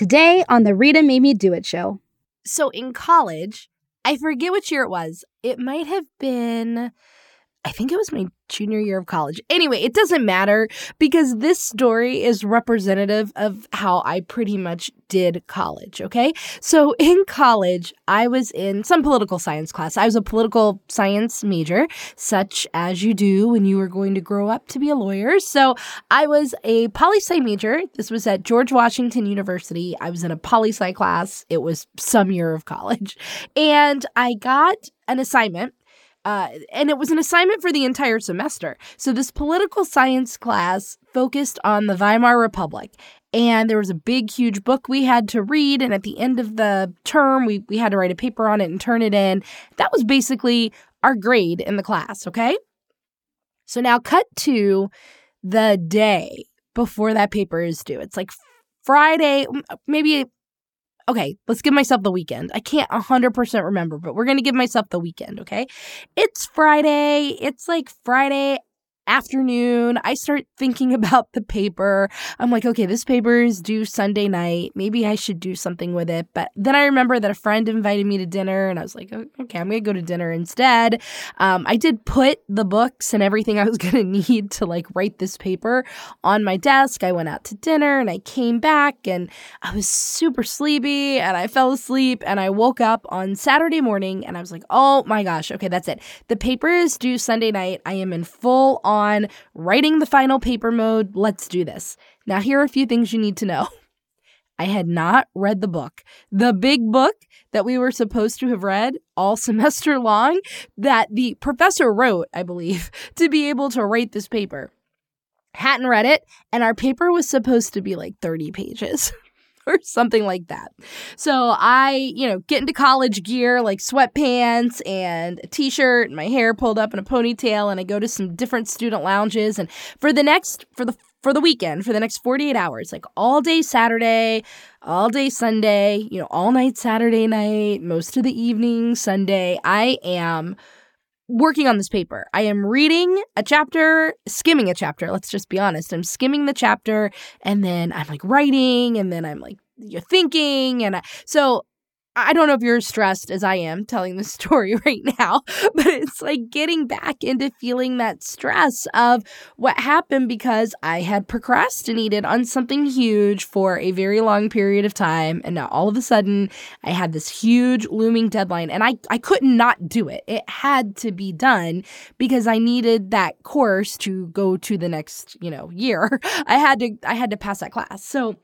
Today on the Rita Made Me Do It show. So in college, I forget which year it was. It might have been I think it was my junior year of college. Anyway, it doesn't matter because this story is representative of how I pretty much did college, okay? So in college, I was in some political science class. I was a political science major, such as you do when you are going to grow up to be a lawyer. So I was a poli sci major. This was at George Washington University. I was in a poli sci class. It was some year of college. And I got an assignment uh, and it was an assignment for the entire semester. So this political science class focused on the Weimar Republic. And there was a big, huge book we had to read. And at the end of the term, we, we had to write a paper on it and turn it in. That was basically our grade in the class, okay? So now cut to the day before that paper is due. It's like Friday, maybe okay, let's give myself the weekend. I can't 100% remember, but we're going to give myself the weekend, okay? It's Friday. It's like Friday afternoon, I start thinking about the paper. I'm like, okay, this paper is due Sunday night. Maybe I should do something with it. But then I remember that a friend invited me to dinner, and I was like, okay, I'm going to go to dinner instead. Um, I did put the books and everything I was going to need to like write this paper on my desk. I went out to dinner and I came back and I was super sleepy and I fell asleep and I woke up on Saturday morning and I was like, oh my gosh, okay, that's it. The paper is due Sunday night. I am in full on on writing the final paper mode. Let's do this. Now, here are a few things you need to know. I had not read the book. The big book that we were supposed to have read all semester long that the professor wrote, I believe, to be able to write this paper. Hadn't read it, and our paper was supposed to be like 30 pages. or something like that. So I, you know, get into college gear like sweatpants and a t-shirt and my hair pulled up in a ponytail and I go to some different student lounges and for the next for the for the weekend, for the next 48 hours, like all day Saturday, all day Sunday, you know, all night Saturday night, most of the evening Sunday, I am working on this paper. I am reading a chapter, skimming a chapter. Let's just be honest. I'm skimming the chapter and then I'm like writing and then I'm like you're thinking and I, so I don't know if you're as stressed as I am telling this story right now, but it's like getting back into feeling that stress of what happened because I had procrastinated on something huge for a very long period of time. And now all of a sudden I had this huge looming deadline and I, I couldn't not do it. It had to be done because I needed that course to go to the next, you know, year. I had to, I had to pass that class. So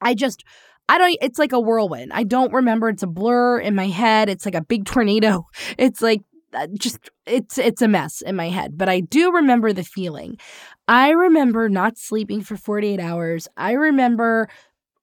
I just I don't, it's like a whirlwind. I don't remember. It's a blur in my head. It's like a big tornado. It's like, uh, just it's it's a mess in my head but i do remember the feeling i remember not sleeping for 48 hours i remember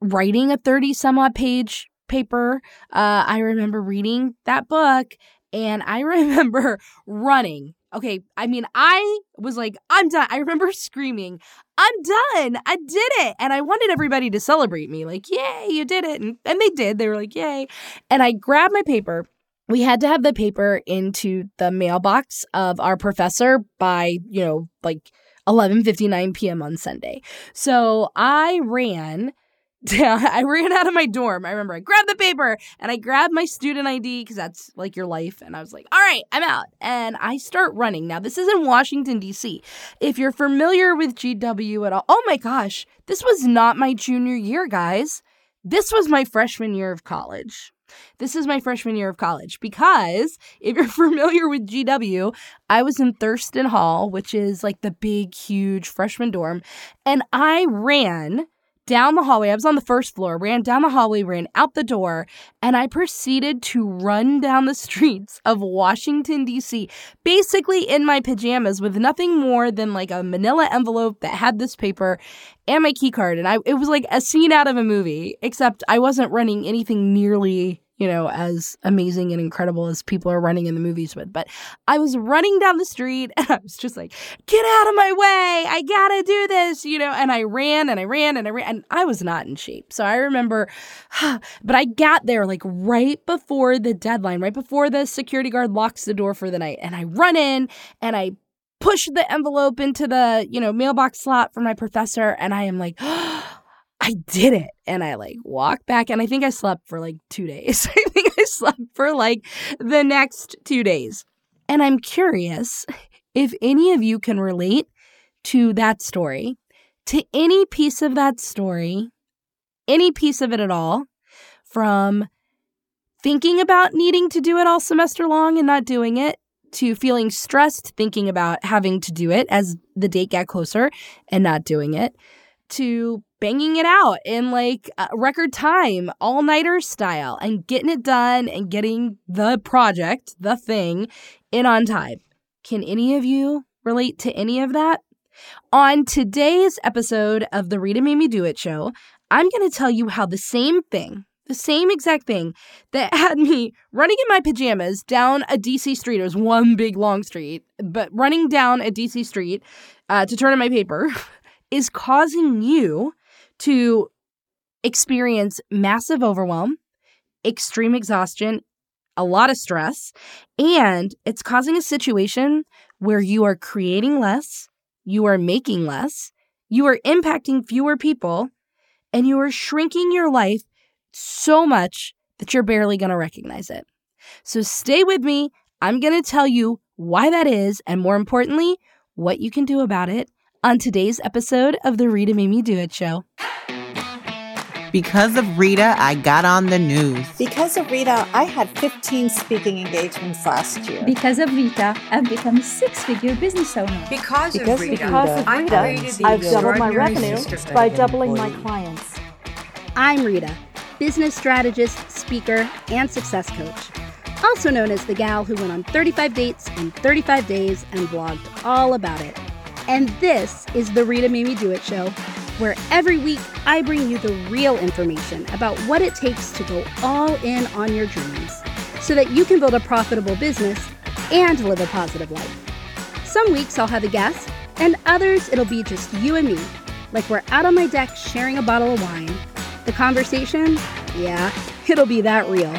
writing a 30 some odd page paper uh, i remember reading that book and i remember running Okay, I mean, I was like, I'm done. I remember screaming, I'm done. I did it. And I wanted everybody to celebrate me, like, yay, you did it. And, and they did. They were like, yay. And I grabbed my paper. We had to have the paper into the mailbox of our professor by, you know, like 11:59 p.m. on Sunday. So I ran yeah, I ran out of my dorm. I remember I grabbed the paper and I grabbed my student ID because that's like your life. And I was like, all right, I'm out. And I start running. Now, this is in Washington, D.C. If you're familiar with GW at all, oh my gosh, this was not my junior year, guys. This was my freshman year of college. This is my freshman year of college because if you're familiar with GW, I was in Thurston Hall, which is like the big, huge freshman dorm, and I ran down the hallway. I was on the first floor, ran down the hallway, ran out the door, and I proceeded to run down the streets of Washington, D.C., basically in my pajamas with nothing more than like a manila envelope that had this paper and my key card. And I it was like a scene out of a movie, except I wasn't running anything nearly you know, as amazing and incredible as people are running in the movies with. But I was running down the street and I was just like, get out of my way. I gotta do this, you know. And I ran and I ran and I ran and I was not in shape. So I remember, but I got there like right before the deadline, right before the security guard locks the door for the night. And I run in and I push the envelope into the, you know, mailbox slot for my professor. And I am like, oh, I did it. And I like walked back and I think I slept for like two days. I think I slept for like the next two days. And I'm curious if any of you can relate to that story, to any piece of that story, any piece of it at all, from thinking about needing to do it all semester long and not doing it, to feeling stressed thinking about having to do it as the date got closer and not doing it, to banging it out in like record time, all nighter style, and getting it done and getting the project, the thing, in on time. Can any of you relate to any of that? On today's episode of the Rita Made Me Do It show, I'm going to tell you how the same thing, the same exact thing that had me running in my pajamas down a DC street, it was one big long street, but running down a DC street uh, to turn in my paper is causing you to experience massive overwhelm, extreme exhaustion, a lot of stress, and it's causing a situation where you are creating less, you are making less, you are impacting fewer people, and you are shrinking your life so much that you're barely going to recognize it. So stay with me. I'm going to tell you why that is, and more importantly, what you can do about it on today's episode of the Rita Made Me Do It show. Because of Rita, I got on the news. Because of Rita, I had 15 speaking engagements last year. Because of Rita, I've become a six-figure business owner. Because, because of Rita, because of Rita I've doubled my revenue by doubling my clients. I'm Rita, business strategist, speaker, and success coach. Also known as the gal who went on 35 dates in 35 days and blogged all about it. And this is the Rita Me Do It show, where every week I bring you the real information about what it takes to go all in on your dreams so that you can build a profitable business and live a positive life. Some weeks I'll have a guest, and others it'll be just you and me, like we're out on my deck sharing a bottle of wine. The conversation, yeah, it'll be that real.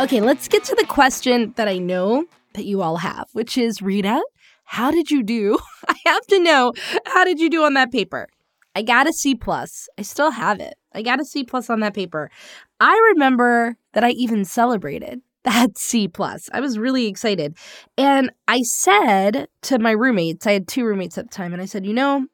Okay, let's get to the question that I know that you all have, which is Rita, how did you do? I have to know, how did you do on that paper? I got a C plus. I still have it. I got a C plus on that paper. I remember that I even celebrated that C plus. I was really excited. And I said to my roommates, I had two roommates at the time, and I said, you know,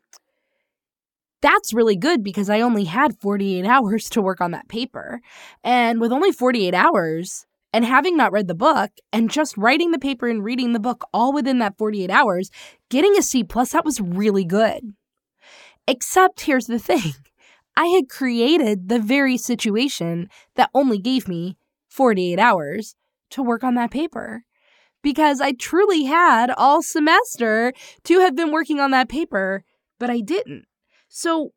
that's really good because I only had 48 hours to work on that paper. And with only 48 hours, and having not read the book and just writing the paper and reading the book all within that 48 hours, getting a C plus, that was really good. Except here's the thing I had created the very situation that only gave me 48 hours to work on that paper because I truly had all semester to have been working on that paper, but I didn't. So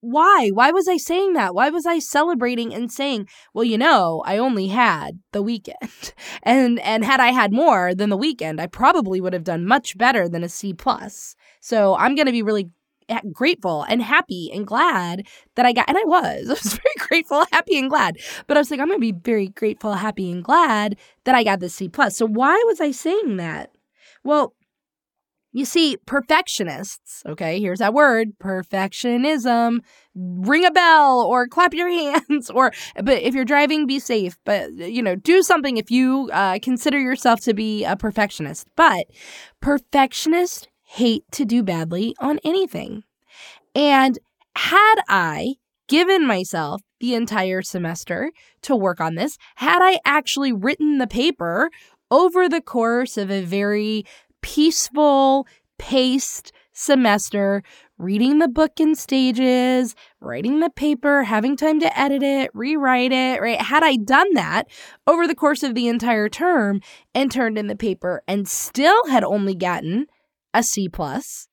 why? Why was I saying that? Why was I celebrating and saying, "Well, you know, I only had the weekend." And and had I had more than the weekend, I probably would have done much better than a C plus. So, I'm to be really grateful and happy and glad that I got and I was. I was very grateful, happy and glad. But I was like, I'm to be very grateful, happy and glad that I got the C plus. So, why was I saying that? Well, you see, perfectionists, okay, here's that word, perfectionism. Ring a bell or clap your hands, or, but if you're driving, be safe. But, you know, do something if you uh, consider yourself to be a perfectionist. But perfectionists hate to do badly on anything. And had I given myself the entire semester to work on this, had I actually written the paper over the course of a very peaceful, paced semester, reading the book in stages, writing the paper, having time to edit it, rewrite it, right? Had I done that over the course of the entire term and turned in the paper and still had only gotten a C plus,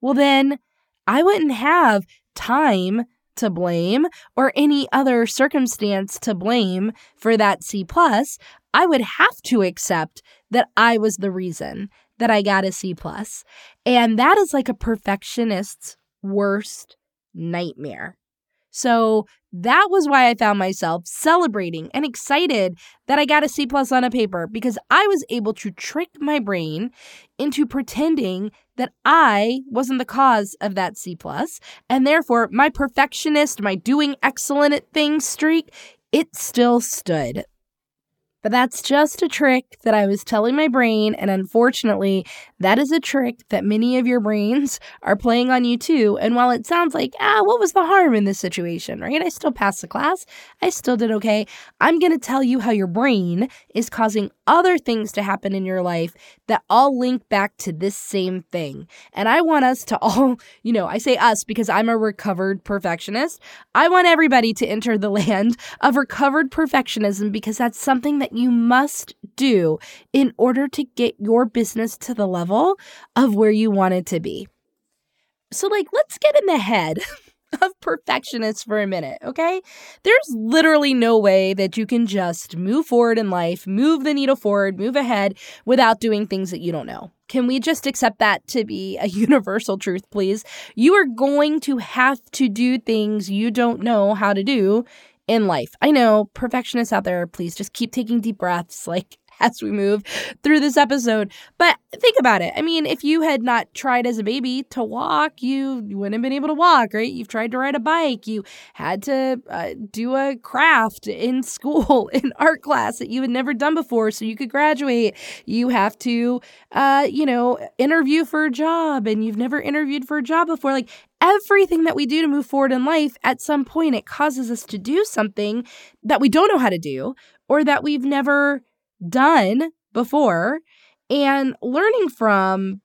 well then I wouldn't have time to blame or any other circumstance to blame for that C plus. I would have to accept that I was the reason that I got a C plus. And that is like a perfectionist's worst nightmare. So that was why I found myself celebrating and excited that I got a C plus on a paper because I was able to trick my brain into pretending that I wasn't the cause of that C plus, and therefore my perfectionist, my doing excellent at things streak, it still stood. But that's just a trick that I was telling my brain. And unfortunately, that is a trick that many of your brains are playing on you too. And while it sounds like, ah, what was the harm in this situation, right? I still passed the class. I still did okay. I'm going to tell you how your brain is causing other things to happen in your life that all link back to this same thing. And I want us to all, you know, I say us because I'm a recovered perfectionist. I want everybody to enter the land of recovered perfectionism because that's something that you must do in order to get your business to the level of where you want it to be. So, like, let's get in the head of perfectionists for a minute, okay? There's literally no way that you can just move forward in life, move the needle forward, move ahead without doing things that you don't know. Can we just accept that to be a universal truth, please? You are going to have to do things you don't know how to do in life. I know perfectionists out there, please just keep taking deep breaths. Like, as we move through this episode. But think about it. I mean, if you had not tried as a baby to walk, you, wouldn't have been able to walk, right? You've tried to ride a bike. You had to uh, do a craft in school, in art class that you had never done before so you could graduate. You have to, uh, you know, interview for a job and you've never interviewed for a job before. Like, everything that we do to move forward in life, at some point, it causes us to do something that we don't know how to do or that we've never done before and learning from,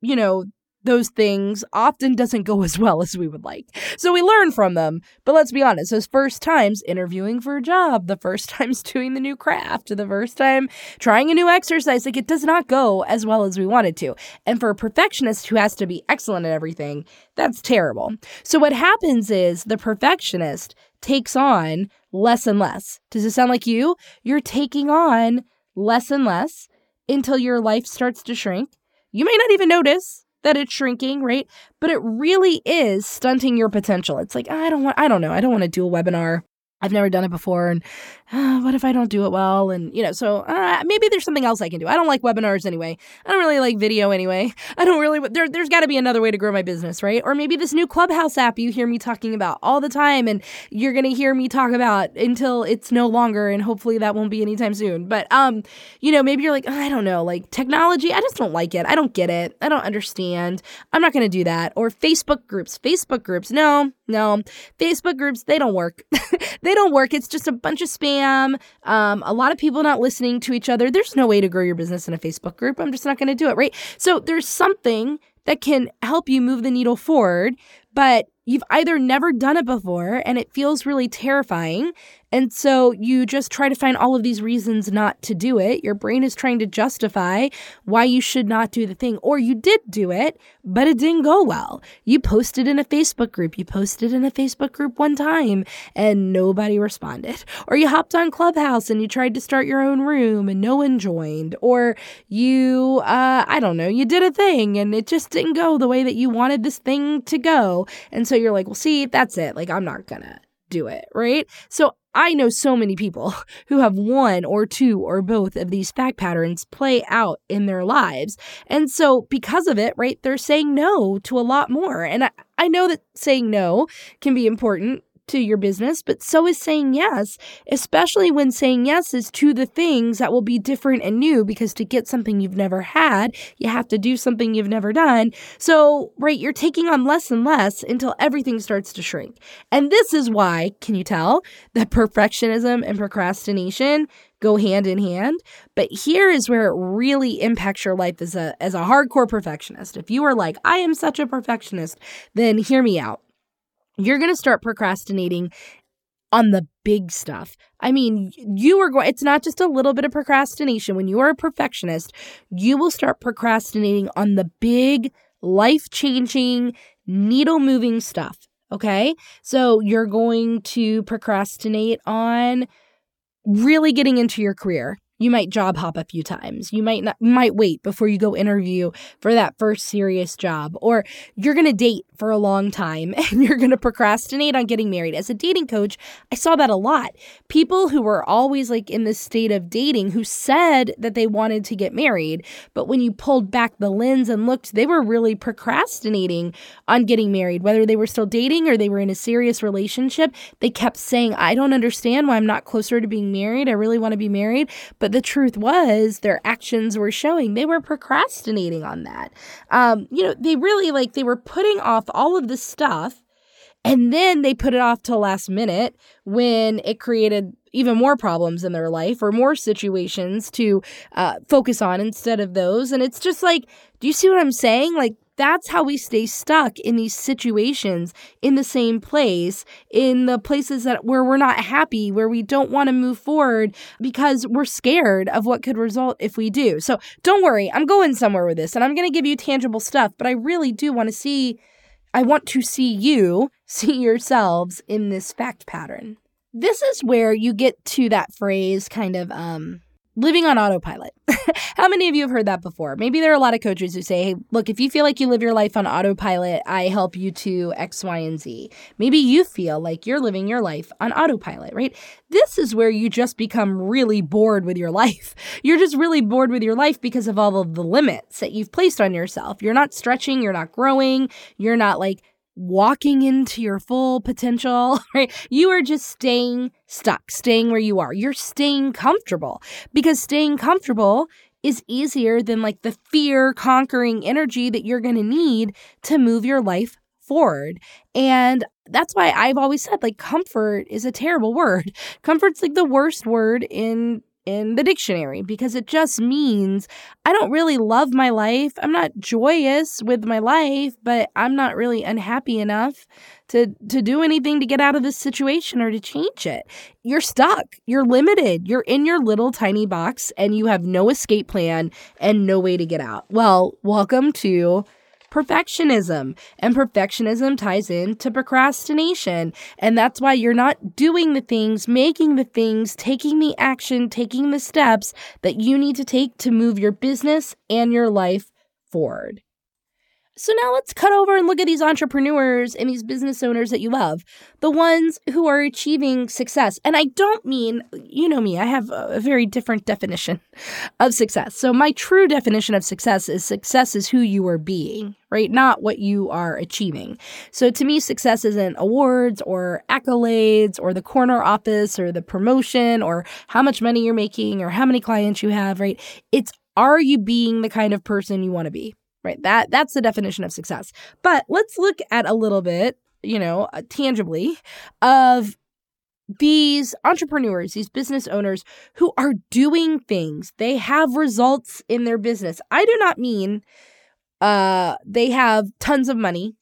you know, those things often doesn't go as well as we would like. So we learn from them. But let's be honest, those first times interviewing for a job, the first times doing the new craft, the first time trying a new exercise, like it does not go as well as we wanted to. And for a perfectionist who has to be excellent at everything, that's terrible. So what happens is the perfectionist takes on less and less. Does it sound like you? You're taking on less and less until your life starts to shrink. You may not even notice that it's shrinking, right? But it really is stunting your potential. It's like, ah, I don't want, I don't know, I don't want to do a webinar. I've never done it before. And uh, what if I don't do it well? And, you know, so uh, maybe there's something else I can do. I don't like webinars anyway. I don't really like video anyway. I don't really, there, there's got to be another way to grow my business, right? Or maybe this new Clubhouse app you hear me talking about all the time and you're to hear me talk about until it's no longer. And hopefully that won't be anytime soon. But, um, you know, maybe you're like, I don't know, like technology, I just don't like it. I don't get it. I don't understand. I'm not to do that. Or Facebook groups, Facebook groups. No, no. Facebook groups, they don't work. they don't work. It's just a bunch of spam um, a lot of people not listening to each other. There's no way to grow your business in a Facebook group. I'm just not going to do it, right? So there's something that can help you move the needle forward, but you've either never done it before and it feels really terrifying. And so you just try to find all of these reasons not to do it. Your brain is trying to justify why you should not do the thing. Or you did do it, but it didn't go well. You posted in a Facebook group. You posted in a Facebook group one time and nobody responded. Or you hopped on Clubhouse and you tried to start your own room and no one joined. Or you, uh, I don't know, you did a thing and it just didn't go the way that you wanted this thing to go. And so you're like, well, see, that's it. Like, I'm not gonna do it, right? So I know so many people who have one or two or both of these fact patterns play out in their lives. And so, because of it, right, they're saying no to a lot more. And I, I know that saying no can be important to your business, but so is saying yes, especially when saying yes is to the things that will be different and new because to get something you've never had, you have to do something you've never done. So, right, you're taking on less and less until everything starts to shrink. And this is why, can you tell, that perfectionism and procrastination go hand in hand. But here is where it really impacts your life as a as a hardcore perfectionist. If you are like, I am such a perfectionist, then hear me out you're going to start procrastinating on the big stuff. I mean, you are going, it's not just a little bit of procrastination. When you are a perfectionist, you will start procrastinating on the big, life changing, needle moving stuff. Okay. So you're going to procrastinate on really getting into your career You might job hop a few times. You might not might wait before you go interview for that first serious job or you're going to date for a long time and you're going to procrastinate on getting married. As a dating coach, I saw that a lot. People who were always like in this state of dating who said that they wanted to get married, but when you pulled back the lens and looked, they were really procrastinating on getting married, whether they were still dating or they were in a serious relationship. They kept saying, "I don't understand why I'm not closer to being married. I really want to be married." But the truth was, their actions were showing they were procrastinating on that. Um, you know, they really like they were putting off all of this stuff, and then they put it off till last minute when it created even more problems in their life or more situations to uh, focus on instead of those. And it's just like, do you see what I'm saying? Like, that's how we stay stuck in these situations in the same place in the places that where we're not happy where we don't want to move forward because we're scared of what could result if we do so don't worry i'm going somewhere with this and i'm going to give you tangible stuff but i really do want to see i want to see you see yourselves in this fact pattern. This is where you get to that phrase kind of um living on autopilot. How many of you have heard that before? Maybe there are a lot of coaches who say, hey, look, if you feel like you live your life on autopilot, I help you to X, Y, and Z. Maybe you feel like you're living your life on autopilot, right? This is where you just become really bored with your life. You're just really bored with your life because of all of the limits that you've placed on yourself. You're not stretching, you're not growing, you're not like walking into your full potential, right? You are just staying stuck, staying where you are. You're staying comfortable because staying comfortable is easier than like the fear conquering energy that you're going to need to move your life forward. And that's why I've always said like comfort is a terrible word. Comfort's like the worst word in in the dictionary because it just means I don't really love my life. I'm not joyous with my life, but I'm not really unhappy enough to to do anything to get out of this situation or to change it. You're stuck. You're limited. You're in your little tiny box and you have no escape plan and no way to get out. Well, welcome to perfectionism. And perfectionism ties into procrastination. And that's why you're not doing the things, making the things, taking the action, taking the steps that you need to take to move your business and your life forward. So now let's cut over and look at these entrepreneurs and these business owners that you love, the ones who are achieving success. And I don't mean, you know me, I have a very different definition of success. So my true definition of success is success is who you are being, right? Not what you are achieving. So to me, success isn't awards or accolades or the corner office or the promotion or how much money you're making or how many clients you have, right? It's are you being the kind of person you want to be? Right? That that's the definition of success. But let's look at a little bit, you know, uh, tangibly of these entrepreneurs, these business owners who are doing things. They have results in their business. I do not mean uh they have tons of money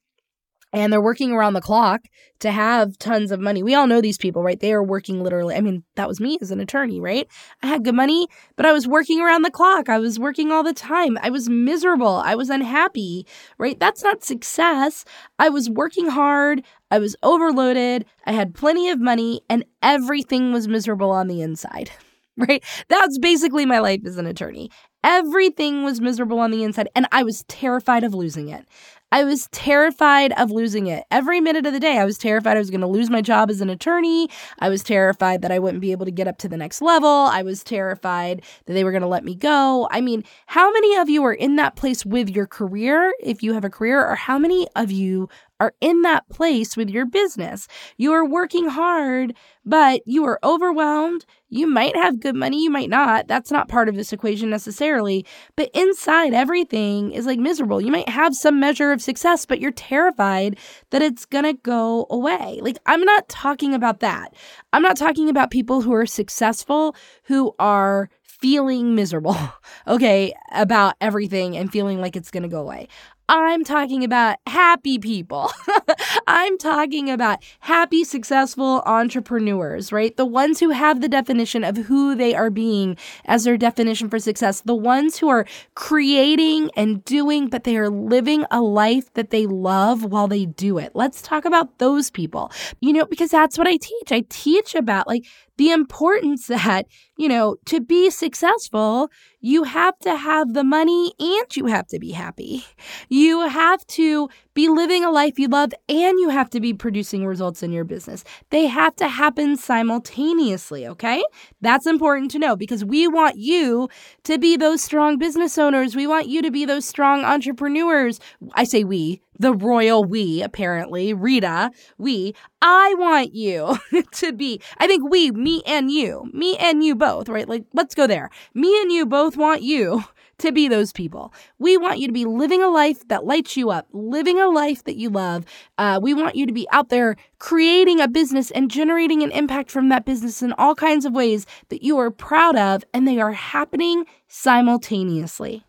and they're working around the clock to have tons of money. We all know these people, right? They are working literally. I mean, that was me as an attorney, right? I had good money, but I was working around the clock. I was working all the time. I was miserable. I was unhappy, right? That's not success. I was working hard. I was overloaded. I had plenty of money, and everything was miserable on the inside, right? That's basically my life as an attorney. Everything was miserable on the inside, and I was terrified of losing it. I was terrified of losing it. Every minute of the day, I was terrified I was going to lose my job as an attorney. I was terrified that I wouldn't be able to get up to the next level. I was terrified that they were going to let me go. I mean, how many of you are in that place with your career, if you have a career, or how many of you are in that place with your business. You are working hard, but you are overwhelmed. You might have good money, you might not. That's not part of this equation necessarily. But inside, everything is like miserable. You might have some measure of success, but you're terrified that it's to go away. Like, I'm not talking about that. I'm not talking about people who are successful who are feeling miserable, okay, about everything and feeling like it's to go away. I'm talking about happy people. I'm talking about happy, successful entrepreneurs, right? The ones who have the definition of who they are being as their definition for success. The ones who are creating and doing, but they are living a life that they love while they do it. Let's talk about those people, you know, because that's what I teach. I teach about like the importance that, you know, to be successful, you have to have the money and you have to be happy. You have to be living a life you love and you have to be producing results in your business. They have to happen simultaneously, okay? That's important to know because we want you to be those strong business owners. We want you to be those strong entrepreneurs. I say we, the royal we, apparently, Rita, we. I want you to be, I think we, me and you, me and you both, right? Like, let's go there. Me and you both want you to be those people. We want you to be living a life that lights you up, living a life that you love. Uh, we want you to be out there creating a business and generating an impact from that business in all kinds of ways that you are proud of, and they are happening simultaneously.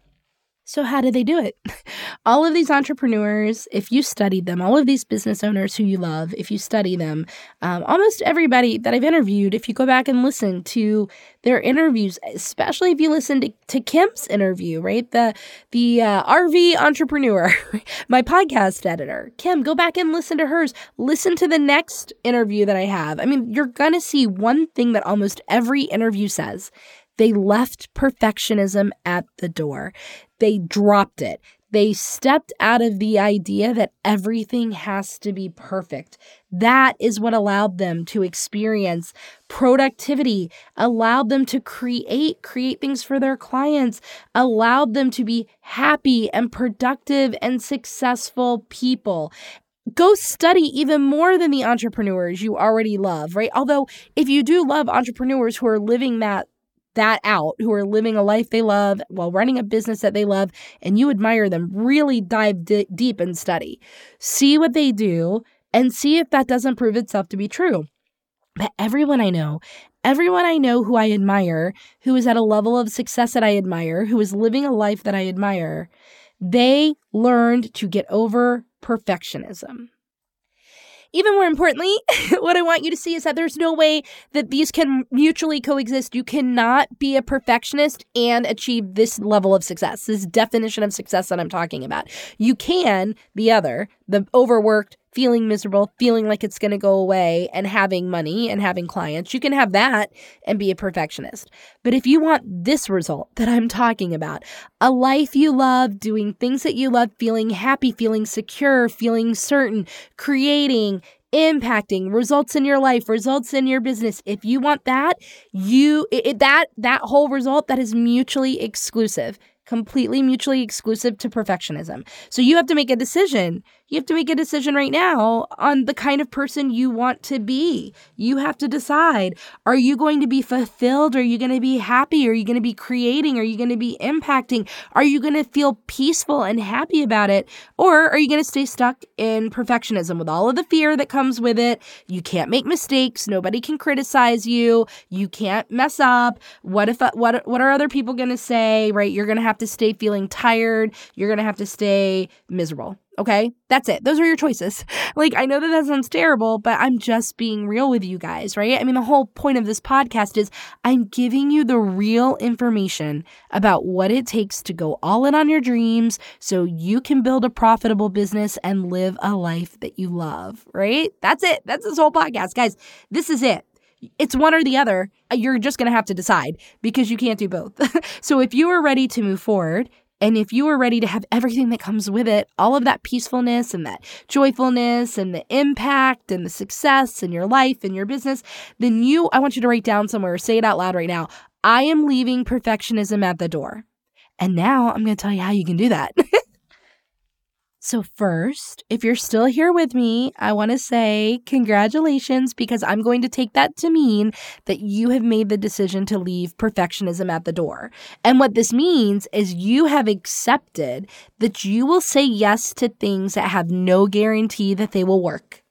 So, how do they do it? all of these entrepreneurs, if you study them, all of these business owners who you love, if you study them, um, almost everybody that I've interviewed, if you go back and listen to their interviews, especially if you listen to, to Kim's interview, right? The the uh, RV entrepreneur, my podcast editor, Kim, go back and listen to hers. Listen to the next interview that I have. I mean, you're gonna see one thing that almost every interview says. They left perfectionism at the door. They dropped it. They stepped out of the idea that everything has to be perfect. That is what allowed them to experience productivity, allowed them to create, create things for their clients, allowed them to be happy and productive and successful people go study even more than the entrepreneurs you already love, right? Although, if you do love entrepreneurs who are living that that out who are living a life they love while running a business that they love and you admire them, really dive d- deep and study. See what they do and see if that doesn't prove itself to be true. But everyone I know, everyone I know who I admire, who is at a level of success that I admire, who is living a life that I admire, they learned to get over perfectionism. Even more importantly, what I want you to see is that there's no way that these can mutually coexist. You cannot be a perfectionist and achieve this level of success, this definition of success that I'm talking about. You can, the other, the overworked, feeling miserable, feeling like it's going to go away, and having money and having clients. You can have that and be a perfectionist. But if you want this result that I'm talking about, a life you love, doing things that you love, feeling happy, feeling secure, feeling certain, creating, impacting results in your life results in your business if you want that you it, that that whole result that is mutually exclusive completely mutually exclusive to perfectionism. So you have to make a decision. You have to make a decision right now on the kind of person you want to be. You have to decide are you going to be fulfilled? Are you going to be happy? Are you going to be creating? Are you going to be impacting? Are you going to feel peaceful and happy about it? Or are you going to stay stuck in perfectionism with all of the fear that comes with it? You can't make mistakes. Nobody can criticize you. You can't mess up. What if what what are other people going to say, right? You're going to have to stay feeling tired. You're going to have to stay miserable. Okay, that's it. Those are your choices. Like, I know that that sounds terrible, but I'm just being real with you guys, right? I mean, the whole point of this podcast is I'm giving you the real information about what it takes to go all in on your dreams so you can build a profitable business and live a life that you love, right? That's it. That's this whole podcast, guys. This is it it's one or the other. You're just going to have to decide because you can't do both. so if you are ready to move forward and if you are ready to have everything that comes with it, all of that peacefulness and that joyfulness and the impact and the success in your life and your business, then you, I want you to write down somewhere, say it out loud right now. I am leaving perfectionism at the door. And now I'm going to tell you how you can do that. So, first, if you're still here with me, I want to say congratulations because I'm going to take that to mean that you have made the decision to leave perfectionism at the door. And what this means is you have accepted that you will say yes to things that have no guarantee that they will work.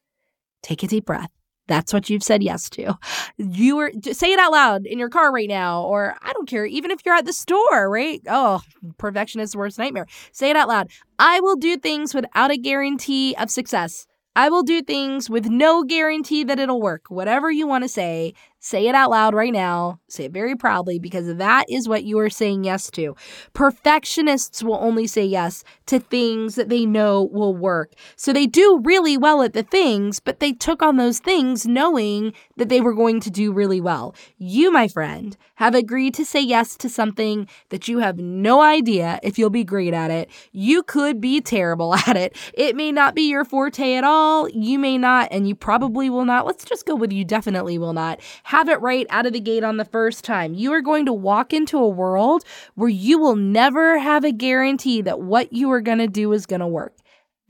Take a deep breath. That's what you've said yes to. You were say it out loud in your car right now, or I don't care, even if you're at the store, right? Oh, perfectionist's worst nightmare. Say it out loud. I will do things without a guarantee of success. I will do things with no guarantee that it'll work. Whatever you want to say, Say it out loud right now. Say it very proudly because that is what you are saying yes to. Perfectionists will only say yes to things that they know will work. So they do really well at the things, but they took on those things knowing that they were going to do really well. You, my friend, have agreed to say yes to something that you have no idea if you'll be great at it. You could be terrible at it. It may not be your forte at all. You may not, and you probably will not. Let's just go with you definitely will not have it right out of the gate on the first time. You are going to walk into a world where you will never have a guarantee that what you are going to do is going to work.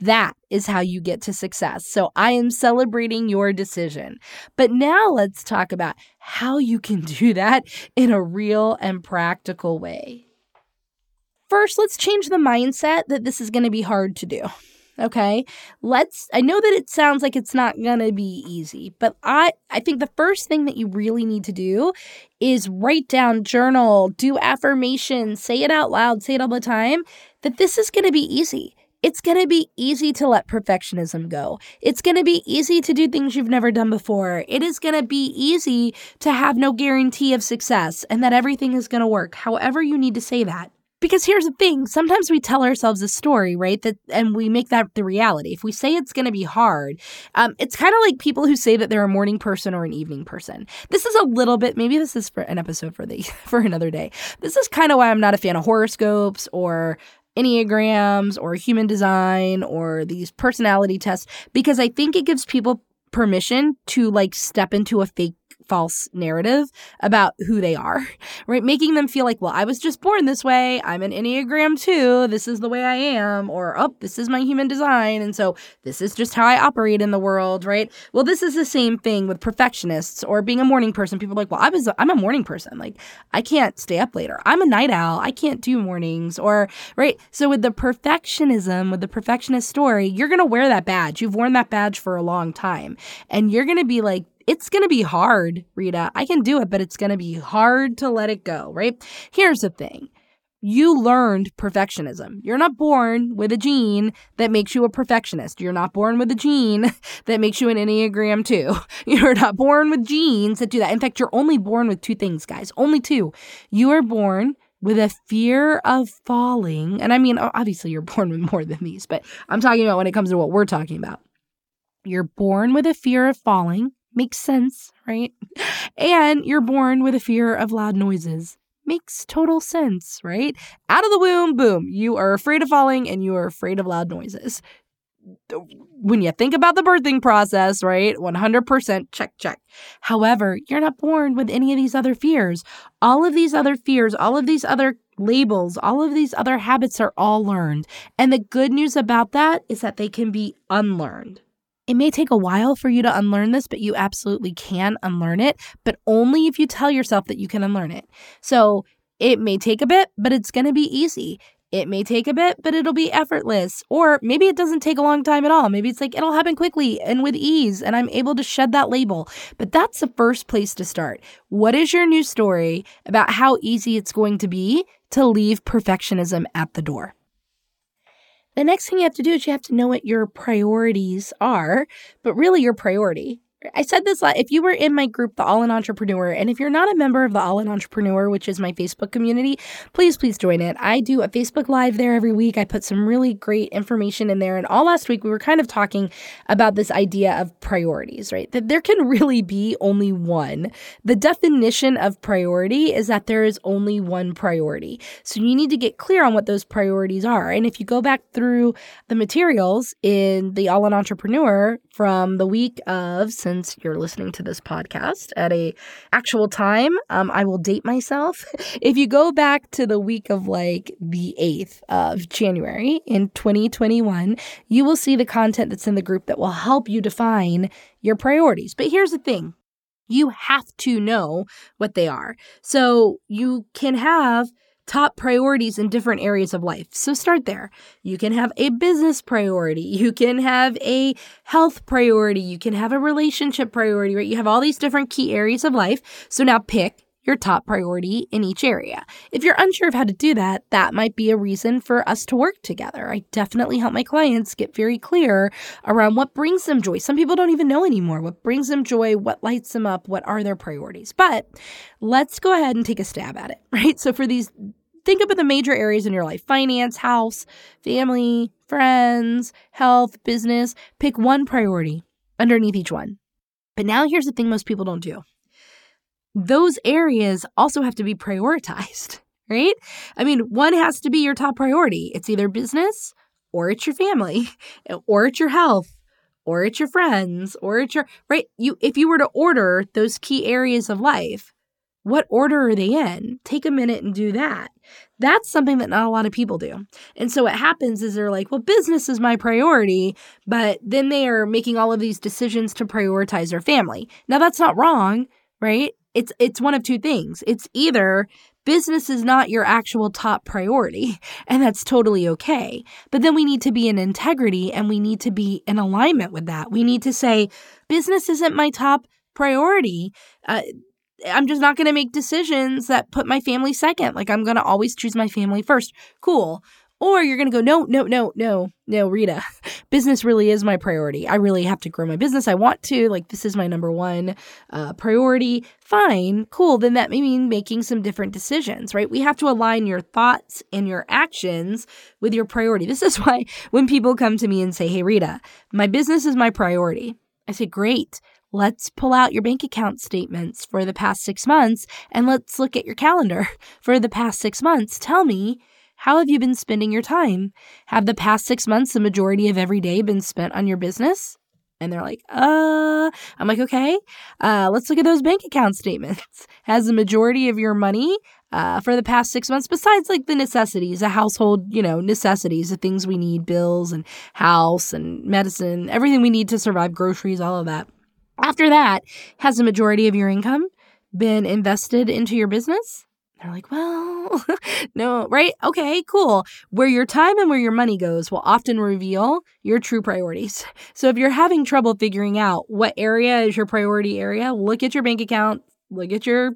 That is how you get to success. So I am celebrating your decision. But now let's talk about how you can do that in a real and practical way. First, let's change the mindset that this is going to be hard to do. Okay. Let's I know that it sounds like it's not going to be easy, but I I think the first thing that you really need to do is write down, journal, do affirmations, say it out loud, say it all the time that this is going to be easy. It's going to be easy to let perfectionism go. It's going to be easy to do things you've never done before. It is going to be easy to have no guarantee of success and that everything is going to work. However, you need to say that. Because here's the thing, sometimes we tell ourselves a story, right? That and we make that the reality. If we say it's going to be hard, um, it's kind of like people who say that they're a morning person or an evening person. This is a little bit. Maybe this is for an episode for the for another day. This is kind of why I'm not a fan of horoscopes or enneagrams or human design or these personality tests because I think it gives people permission to like step into a fake false narrative about who they are, right? Making them feel like, well, I was just born this way. I'm an Enneagram 2. This is the way I am. Or, oh, this is my human design. And so this is just how I operate in the world, right? Well, this is the same thing with perfectionists or being a morning person. People are like, well, I was, I'm a morning person. Like, I can't stay up later. I'm a night owl. I can't do mornings. Or, right? So with the perfectionism, with the perfectionist story, you're going to wear that badge. You've worn that badge for a long time. And you're going to be like, it's going to be hard, Rita. I can do it, but it's going to be hard to let it go, right? Here's the thing. You learned perfectionism. You're not born with a gene that makes you a perfectionist. You're not born with a gene that makes you an Enneagram 2. You're not born with genes that do that. In fact, you're only born with two things, guys. Only two. You are born with a fear of falling. And I mean, obviously, you're born with more than these, but I'm talking about when it comes to what we're talking about. You're born with a fear of falling Makes sense, right? And you're born with a fear of loud noises. Makes total sense, right? Out of the womb, boom, you are afraid of falling and you are afraid of loud noises. When you think about the birthing process, right? 100% check, check. However, you're not born with any of these other fears. All of these other fears, all of these other labels, all of these other habits are all learned. And the good news about that is that they can be unlearned. It may take a while for you to unlearn this, but you absolutely can unlearn it, but only if you tell yourself that you can unlearn it. So it may take a bit, but it's going to be easy. It may take a bit, but it'll be effortless. Or maybe it doesn't take a long time at all. Maybe it's like it'll happen quickly and with ease, and I'm able to shed that label. But that's the first place to start. What is your new story about how easy it's going to be to leave perfectionism at the door? The next thing you have to do is you have to know what your priorities are, but really your priority I said this if you were in my group, The All in Entrepreneur, and if you're not a member of The All in Entrepreneur, which is my Facebook community, please, please join it. I do a Facebook Live there every week. I put some really great information in there. And all last week, we were kind of talking about this idea of priorities, right? That there can really be only one. The definition of priority is that there is only one priority. So you need to get clear on what those priorities are. And if you go back through the materials in The All in Entrepreneur from the week of, since you're listening to this podcast at a actual time. Um, I will date myself. If you go back to the week of like the 8th of January in 2021, you will see the content that's in the group that will help you define your priorities. But here's the thing you have to know what they are. So you can have top priorities in different areas of life. So start there. You can have a business priority, you can have a health priority, you can have a relationship priority, right? You have all these different key areas of life. So now pick your top priority in each area. If you're unsure of how to do that, that might be a reason for us to work together. I definitely help my clients get very clear around what brings them joy. Some people don't even know anymore what brings them joy, what lights them up, what are their priorities. But let's go ahead and take a stab at it, right? So for these think about the major areas in your life finance, house, family, friends, health, business. Pick one priority underneath each one. But now here's the thing most people don't do those areas also have to be prioritized, right? I mean, one has to be your top priority. It's either business or it's your family or it's your health or it's your friends or it's your right? You if you were to order those key areas of life what order are they in? Take a minute and do that. That's something that not a lot of people do. And so what happens is they're like well business is my priority but then they are making all of these decisions to prioritize their family. Now that's not wrong right it's it's one of two things. It's either business is not your actual top priority, and that's totally okay. But then we need to be in integrity and we need to be in alignment with that. We need to say, business isn't my top priority. Uh, I'm just not going to make decisions that put my family second. Like, I'm going to always choose my family first. Cool. Or you're going to go, no, no, no, no, no, Rita, business really is my priority. I really have to grow my business. I want to. Like, this is my number one uh, priority. Fine, cool. Then that may mean making some different decisions, right? We have to align your thoughts and your actions with your priority. This is why when people come to me and say, hey, Rita, my business is my priority, I say, great. Let's pull out your bank account statements for the past six months and let's look at your calendar for the past six months. Tell me how have you been spending your time? Have the past six months, the majority of every day, been spent on your business? And they're like, uh, I'm like, okay, uh, let's look at those bank account statements. Has the majority of your money uh, for the past six months, besides like the necessities, the household, you know, necessities, the things we need, bills and house and medicine, everything we need to survive, groceries, all of that. After that, has the majority of your income been invested into your business? They're like, well, no, right? Okay, cool. Where your time and where your money goes will often reveal your true priorities. So if you're having trouble figuring out what area is your priority area, look at your bank account, look at your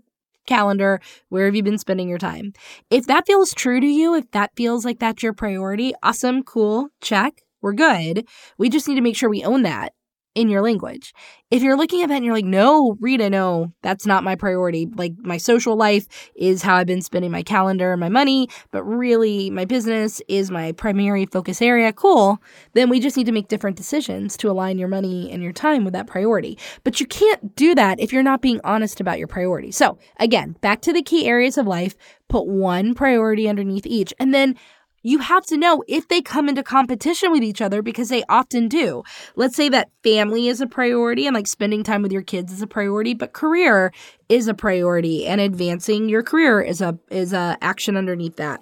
calendar, where have you been spending your time? If that feels true to you, if that feels like that's your priority, awesome, cool, check. We're good. We just need to make sure we own that in your language. If you're looking at that and you're like, no, Rita, no, that's not my priority. Like, my social life is how I've been spending my calendar and my money, but really, my business is my primary focus area. Cool. Then we just need to make different decisions to align your money and your time with that priority. But you can't do that if you're not being honest about your priority. So, again, back to the key areas of life, put one priority underneath each, and then you have to know if they come into competition with each other because they often do. Let's say that family is a priority and like spending time with your kids is a priority, but career is a priority and advancing your career is a is a action underneath that.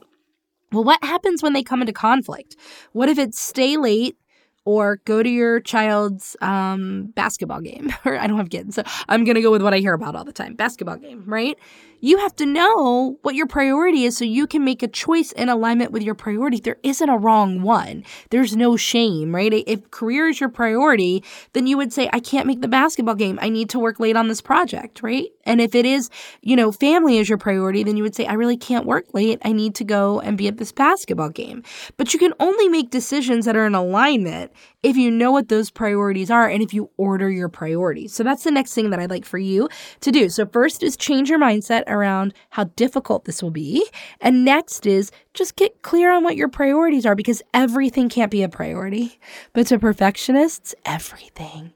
Well, what happens when they come into conflict? What if it's stay late or go to your child's um, basketball game? or I don't have kids, so I'm to go with what I hear about all the time basketball game, right? You have to know what your priority is so you can make a choice in alignment with your priority. There isn't a wrong one. There's no shame, right? If career is your priority, then you would say, I can't make the basketball game. I need to work late on this project, right? And if it is, you know, family is your priority, then you would say, I really can't work late. I need to go and be at this basketball game. But you can only make decisions that are in alignment if you know what those priorities are and if you order your priorities. So that's the next thing that I'd like for you to do. So, first is change your mindset around how difficult this will be. And next is just get clear on what your priorities are because everything can't be a priority. But to perfectionists, everything,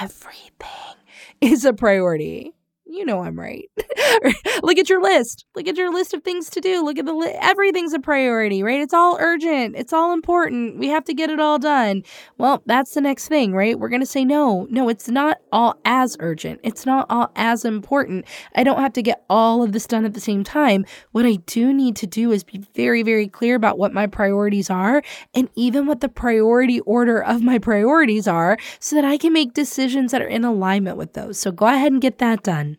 everything is a priority you know I'm right. Look at your list. Look at your list of things to do. Look at the li- everything's a priority, right? It's all urgent. It's all important. We have to get it all done. Well, that's the next thing, right? We're going to say no. No, it's not all as urgent. It's not all as important. I don't have to get all of this done at the same time. What I do need to do is be very very clear about what my priorities are and even what the priority order of my priorities are so that I can make decisions that are in alignment with those. So go ahead and get that done.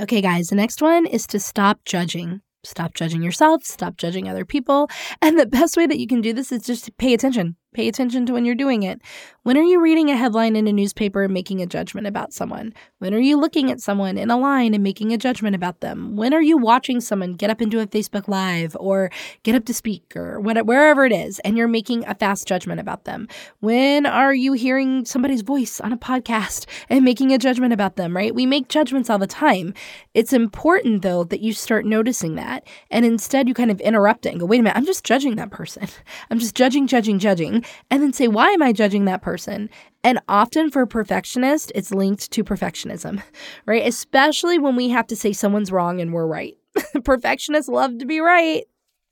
Okay, guys, the next one is to stop judging. Stop judging yourself, stop judging other people. And the best way that you can do this is just to pay attention. Pay attention to when you're doing it. When are you reading a headline in a newspaper and making a judgment about someone? When are you looking at someone in a line and making a judgment about them? When are you watching someone get up do a Facebook Live or get up to speak or whatever, wherever it is and you're making a fast judgment about them? When are you hearing somebody's voice on a podcast and making a judgment about them, right? We make judgments all the time. It's important though that you start noticing that and instead you kind of interrupt it and go, wait a minute, I'm just judging that person. I'm just judging, judging, judging. And then say, why am I judging that person? And often for perfectionists, it's linked to perfectionism, right? Especially when we have to say someone's wrong and we're right. Perfectionists love to be right.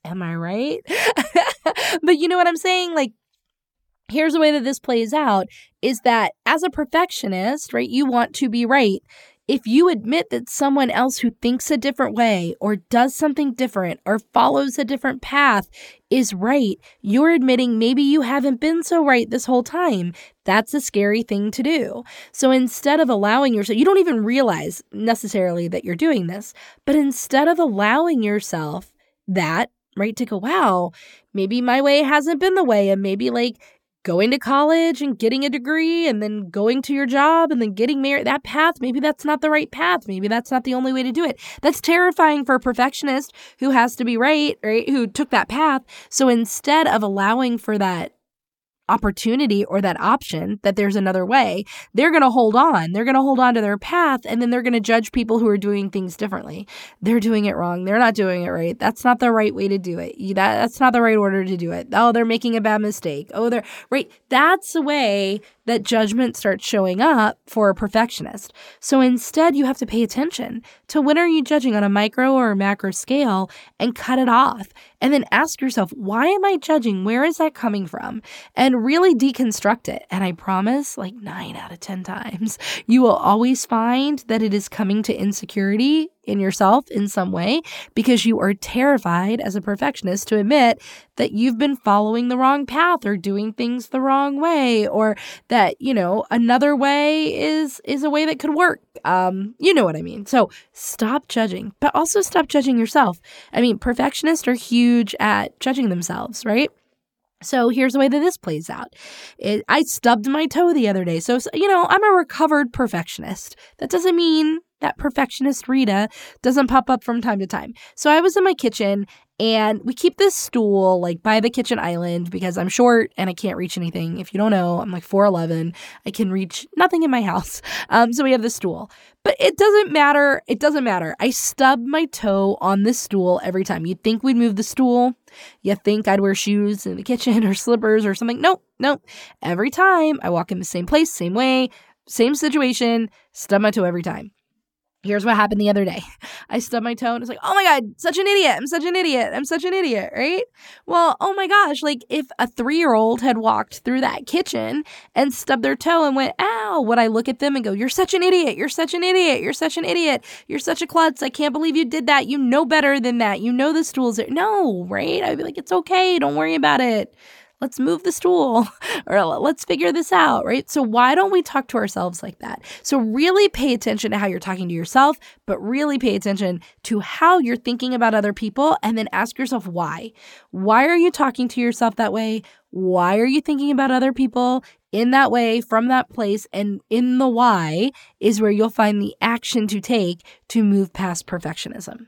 Am I right? but you know what I'm saying? Like, here's the way that this plays out is that as a perfectionist, right, you want to be right. If you admit that someone else who thinks a different way or does something different or follows a different path is right, you're admitting maybe you haven't been so right this whole time. That's a scary thing to do. So instead of allowing yourself, you don't even realize necessarily that you're doing this, but instead of allowing yourself that, right, to go, wow, maybe my way hasn't been the way, and maybe like going to college and getting a degree and then going to your job and then getting married that path maybe that's not the right path. Maybe that's not the only way to do it. That's terrifying for a perfectionist who has to be right right who took that path. So instead of allowing for that opportunity or that option that there's another way, they're going to hold on. They're going to hold on to their path and then they're going to judge people who are doing things differently. They're doing it wrong. They're not doing it right. That's not the right way to do it. That, that's not the right order to do it. Oh, they're making a bad mistake. Oh, they're right. That's the way that judgment starts showing up for a perfectionist. So instead, you have to pay attention to when are you judging on a micro or a macro scale and cut it off. And then ask yourself, why am I judging? Where is that coming from? And really deconstruct it. And I promise, like nine out of 10 times, you will always find that it is coming to insecurity in yourself in some way because you are terrified as a perfectionist to admit that you've been following the wrong path or doing things the wrong way or that you know another way is is a way that could work um you know what i mean so stop judging but also stop judging yourself i mean perfectionists are huge at judging themselves right so here's the way that this plays out. It, I stubbed my toe the other day. So, you know, I'm a recovered perfectionist. That doesn't mean that perfectionist Rita doesn't pop up from time to time. So I was in my kitchen and we keep this stool like by the kitchen island because I'm short and I can't reach anything. If you don't know, I'm like 4'11. I can reach nothing in my house. Um, so we have this stool. But it doesn't matter. It doesn't matter. I stub my toe on this stool every time. You'd think we'd move the stool. You think I'd wear shoes in the kitchen or slippers or something. Nope, nope. Every time I walk in the same place, same way, same situation, stub my toe every time. Here's what happened the other day. I stubbed my toe and it's like, oh my God, such an idiot. I'm such an idiot. I'm such an idiot, right? Well, oh my gosh, like if a three year old had walked through that kitchen and stubbed their toe and went, ow, would I look at them and go, you're such an idiot. You're such an idiot. You're such an idiot. You're such a klutz. I can't believe you did that. You know better than that. You know the stool's Are-. No, right? I'd be like, it's okay. Don't worry about it let's move the stool or let's figure this out, right? So, why don't we talk to ourselves like that? So, really pay attention to how you're talking to yourself, but really pay attention to how you're thinking about other people and then ask yourself why. Why are you talking to yourself that way? Why are you thinking about other people in that way from that place? And in the why is where you'll find the action to take to move past perfectionism.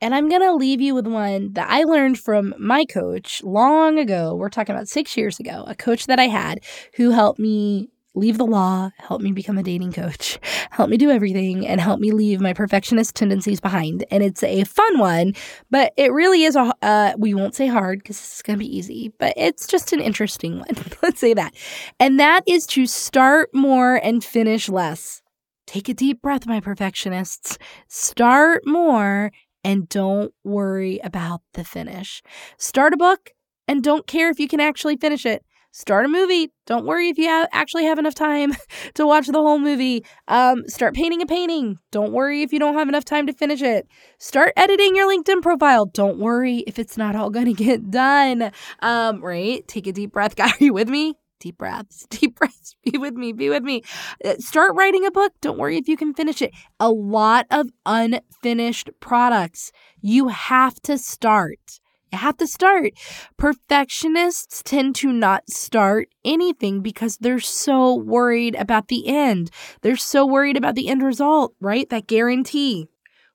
And I'm going to leave you with one that I learned from my coach long ago. We're talking about six years ago, a coach that I had who helped me leave the law, help me become a dating coach, help me do everything, and help me leave my perfectionist tendencies behind. And it's a fun one, but it really is a, uh, we won't say hard because it's going to be easy, but it's just an interesting one. Let's say that. And that is to start more and finish less. Take a deep breath, my perfectionists. Start more and don't worry about the finish. Start a book and don't care if you can actually finish it. Start a movie. Don't worry if you have, actually have enough time to watch the whole movie. Um, start painting a painting. Don't worry if you don't have enough time to finish it. Start editing your LinkedIn profile. Don't worry if it's not all going to get done. Um, right? Take a deep breath. Guy, are you with me? Deep breaths, deep breaths. Be with me, be with me. Uh, start writing a book. Don't worry if you can finish it. A lot of unfinished products. You have to start. You have to start. Perfectionists tend to not start anything because they're so worried about the end. They're so worried about the end result, right? That guarantee.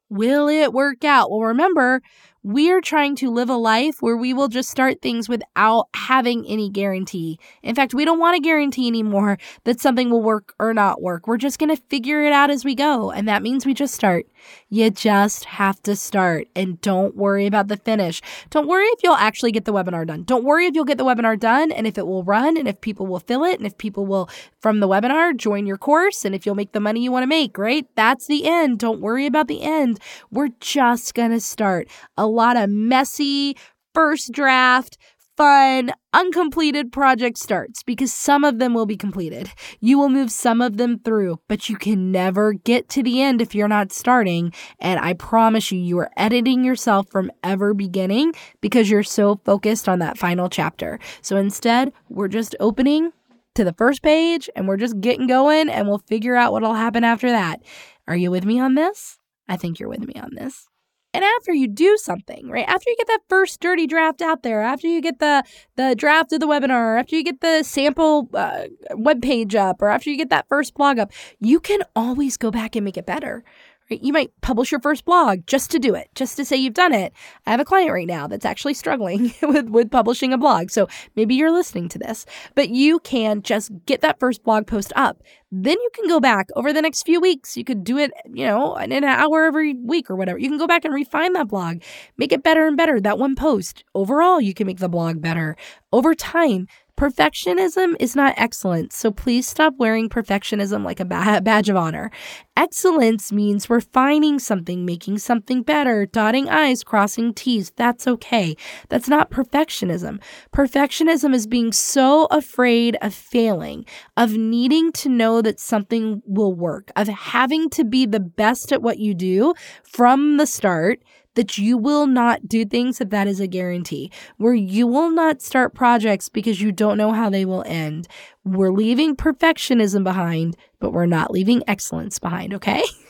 Will it work out? Well, remember, we're trying to live a life where we will just start things without having any guarantee. In fact, we don't want a guarantee anymore that something will work or not work. We're just going to figure it out as we go. And that means we just start. You just have to start and don't worry about the finish. Don't worry if you'll actually get the webinar done. Don't worry if you'll get the webinar done and if it will run and if people will fill it and if people will, from the webinar, join your course and if you'll make the money you want to make, right? That's the end. Don't worry about the end. We're just going to start. A lot of messy first draft, fun, uncompleted project starts because some of them will be completed. You will move some of them through, but you can never get to the end if you're not starting. And I promise you, you are editing yourself from ever beginning because you're so focused on that final chapter. So instead, we're just opening to the first page and we're just getting going and we'll figure out what'll happen after that. Are you with me on this? I think you're with me on this. And after you do something, right? After you get that first dirty draft out there, after you get the the draft of the webinar, after you get the sample uh, web page up, or after you get that first blog up, you can always go back and make it better. Right? You might publish your first blog just to do it, just to say you've done it. I have a client right now that's actually struggling with, with publishing a blog. So maybe you're listening to this, but you can just get that first blog post up. Then you can go back over the next few weeks. You could do it, you know, in an hour every week or whatever. You can go back and refine that blog, make it better and better. That one post. Overall, you can make the blog better. Over time, Perfectionism is not excellence, so please stop wearing perfectionism like a badge of honor. Excellence means refining something, making something better, dotting I's, crossing T's. That's okay. That's not perfectionism. Perfectionism is being so afraid of failing, of needing to know that something will work, of having to be the best at what you do from the start that you will not do things if that is a guarantee, where you will not start projects because you don't know how they will end. We're leaving perfectionism behind, but we're not leaving excellence behind, okay?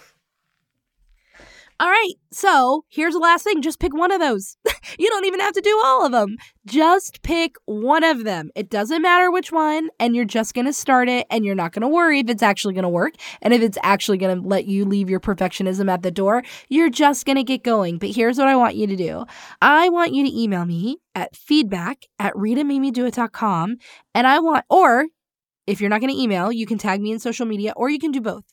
All right, so here's the last thing. Just pick one of those. you don't even have to do all of them. Just pick one of them. It doesn't matter which one, and you're just going to start it, and you're not going to worry if it's actually going to work and if it's actually going to let you leave your perfectionism at the door. You're just going to get going. But here's what I want you to do I want you to email me at feedback at ritamademedoit.com, and I want, or if you're not going to email, you can tag me in social media or you can do both.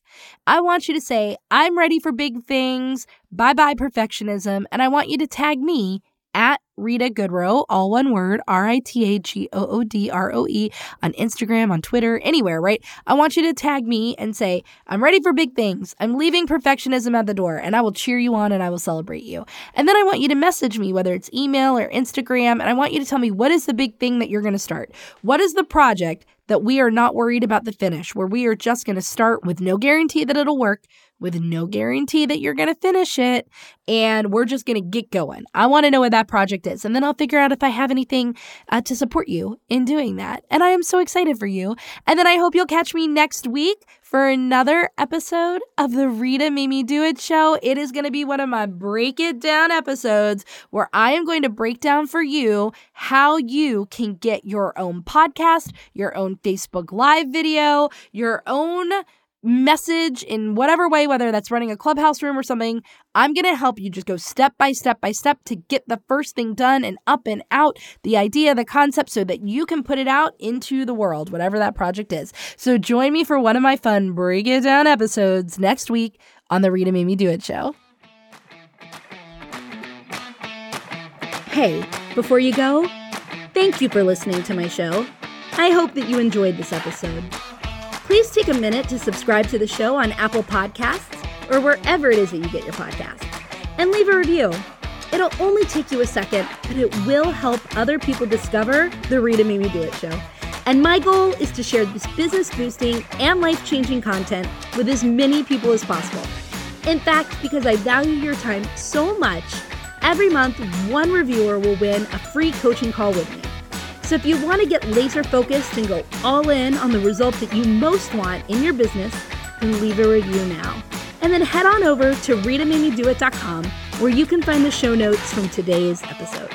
I want you to say, I'm ready for big things. Bye bye perfectionism. And I want you to tag me at Rita Goodroe, all one word, R I T A G O O D R O E, on Instagram, on Twitter, anywhere, right? I want you to tag me and say, I'm ready for big things. I'm leaving perfectionism at the door, and I will cheer you on and I will celebrate you. And then I want you to message me, whether it's email or Instagram, and I want you to tell me what is the big thing that you're going to start? What is the project that we are not worried about the finish, where we are just going to start with no guarantee that it'll work, with no guarantee that you're going to finish it, and we're just going to get going. I want to know what that project is, and then I'll figure out if I have anything uh, to support you in doing that. And I am so excited for you. And then I hope you'll catch me next week for another episode of the Rita Made Me Do It show. It is going to be one of my break it down episodes where I am going to break down for you how you can get your own podcast, your own Facebook Live video, your own message in whatever way, whether that's running a clubhouse room or something, I'm going to help you just go step by step by step to get the first thing done and up and out the idea, the concept, so that you can put it out into the world, whatever that project is. So join me for one of my fun break it down episodes next week on the Rita Made Me Do It show. Hey, before you go, thank you for listening to my show. I hope that you enjoyed this episode. Please take a minute to subscribe to the show on Apple Podcasts or wherever it is that you get your podcasts and leave a review. It'll only take you a second, but it will help other people discover the Rita Made Me Do It show. And my goal is to share this business boosting and life changing content with as many people as possible. In fact, because I value your time so much, every month one reviewer will win a free coaching call with me. So if you want to get laser focused and go all in on the result that you most want in your business, then leave a review now. And then head on over to ritamademedoit.com where you can find the show notes from today's episode.